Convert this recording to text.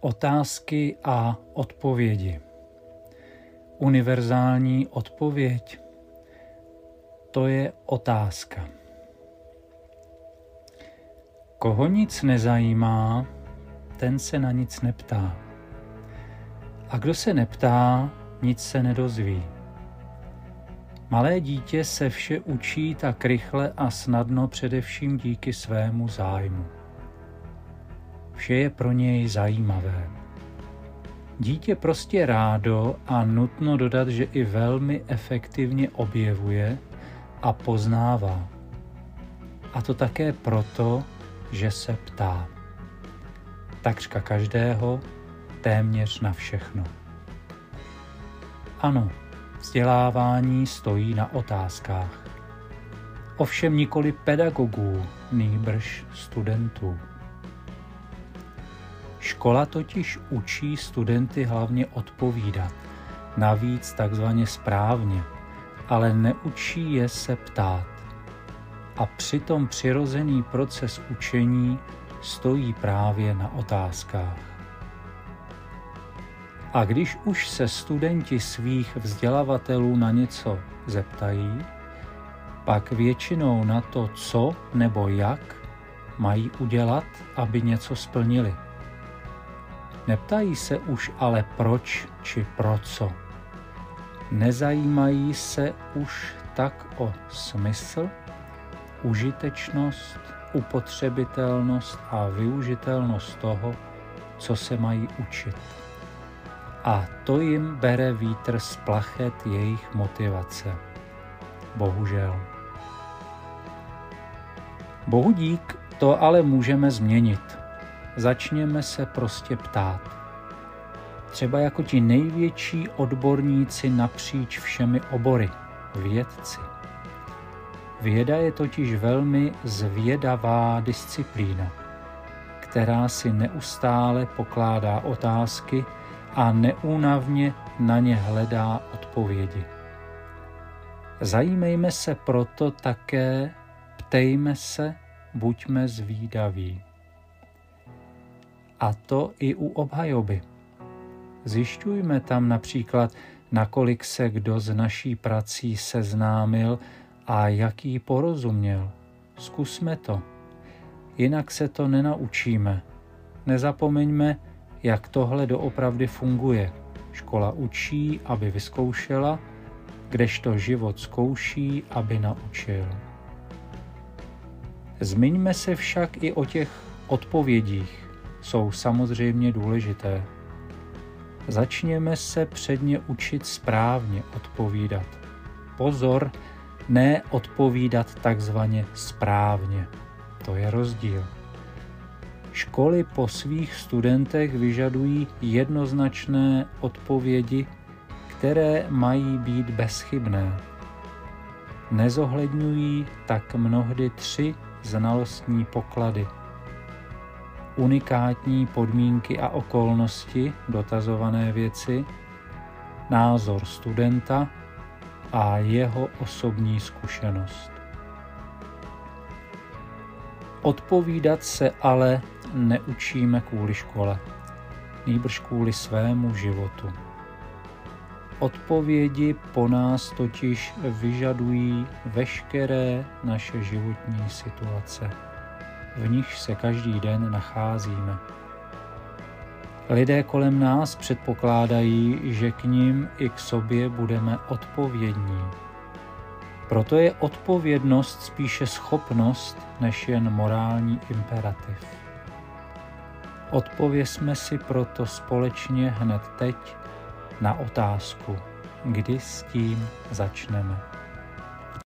Otázky a odpovědi. Univerzální odpověď to je otázka. Koho nic nezajímá, ten se na nic neptá. A kdo se neptá, nic se nedozví. Malé dítě se vše učí tak rychle a snadno především díky svému zájmu. Vše je pro něj zajímavé. Dítě prostě rádo a nutno dodat, že i velmi efektivně objevuje a poznává. A to také proto, že se ptá. Takřka každého, téměř na všechno. Ano, vzdělávání stojí na otázkách. Ovšem nikoli pedagogů, nýbrž studentů. Škola totiž učí studenty hlavně odpovídat, navíc takzvaně správně, ale neučí je se ptát. A přitom přirozený proces učení stojí právě na otázkách. A když už se studenti svých vzdělavatelů na něco zeptají, pak většinou na to, co nebo jak mají udělat, aby něco splnili. Neptají se už ale proč či pro co. Nezajímají se už tak o smysl, užitečnost, upotřebitelnost a využitelnost toho, co se mají učit. A to jim bere vítr z plachet jejich motivace. Bohužel. Bohu dík to ale můžeme změnit. Začněme se prostě ptát. Třeba jako ti největší odborníci napříč všemi obory, vědci. Věda je totiž velmi zvědavá disciplína, která si neustále pokládá otázky a neúnavně na ně hledá odpovědi. Zajímejme se proto také, ptejme se, buďme zvídaví a to i u obhajoby. Zjišťujme tam například, nakolik se kdo z naší prací seznámil a jaký porozuměl. Zkusme to. Jinak se to nenaučíme. Nezapomeňme, jak tohle doopravdy funguje. Škola učí, aby vyzkoušela, kdežto život zkouší, aby naučil. Zmiňme se však i o těch odpovědích, jsou samozřejmě důležité. Začněme se předně učit správně odpovídat. Pozor, ne odpovídat takzvaně správně. To je rozdíl. Školy po svých studentech vyžadují jednoznačné odpovědi, které mají být bezchybné. Nezohledňují tak mnohdy tři znalostní poklady – unikátní podmínky a okolnosti dotazované věci, názor studenta a jeho osobní zkušenost. Odpovídat se ale neučíme kvůli škole, nýbrž kvůli svému životu. Odpovědi po nás totiž vyžadují veškeré naše životní situace v nich se každý den nacházíme. Lidé kolem nás předpokládají, že k ním i k sobě budeme odpovědní. Proto je odpovědnost spíše schopnost než jen morální imperativ. Odpověsme si proto společně hned teď na otázku, kdy s tím začneme.